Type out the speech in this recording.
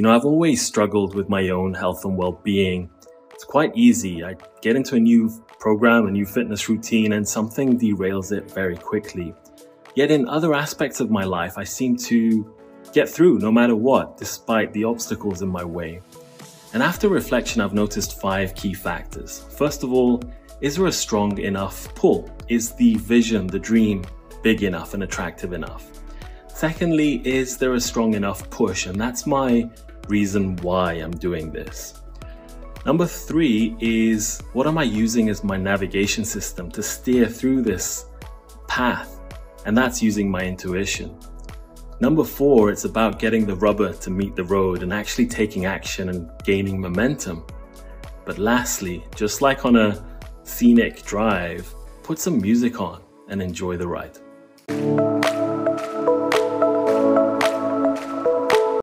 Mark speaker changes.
Speaker 1: You know, I've always struggled with my own health and well being. It's quite easy. I get into a new program, a new fitness routine, and something derails it very quickly. Yet in other aspects of my life, I seem to get through no matter what, despite the obstacles in my way. And after reflection, I've noticed five key factors. First of all, is there a strong enough pull? Is the vision, the dream, big enough and attractive enough? Secondly, is there a strong enough push? And that's my reason why I'm doing this. Number three is what am I using as my navigation system to steer through this path? And that's using my intuition. Number four, it's about getting the rubber to meet the road and actually taking action and gaining momentum. But lastly, just like on a scenic drive, put some music on and enjoy the ride.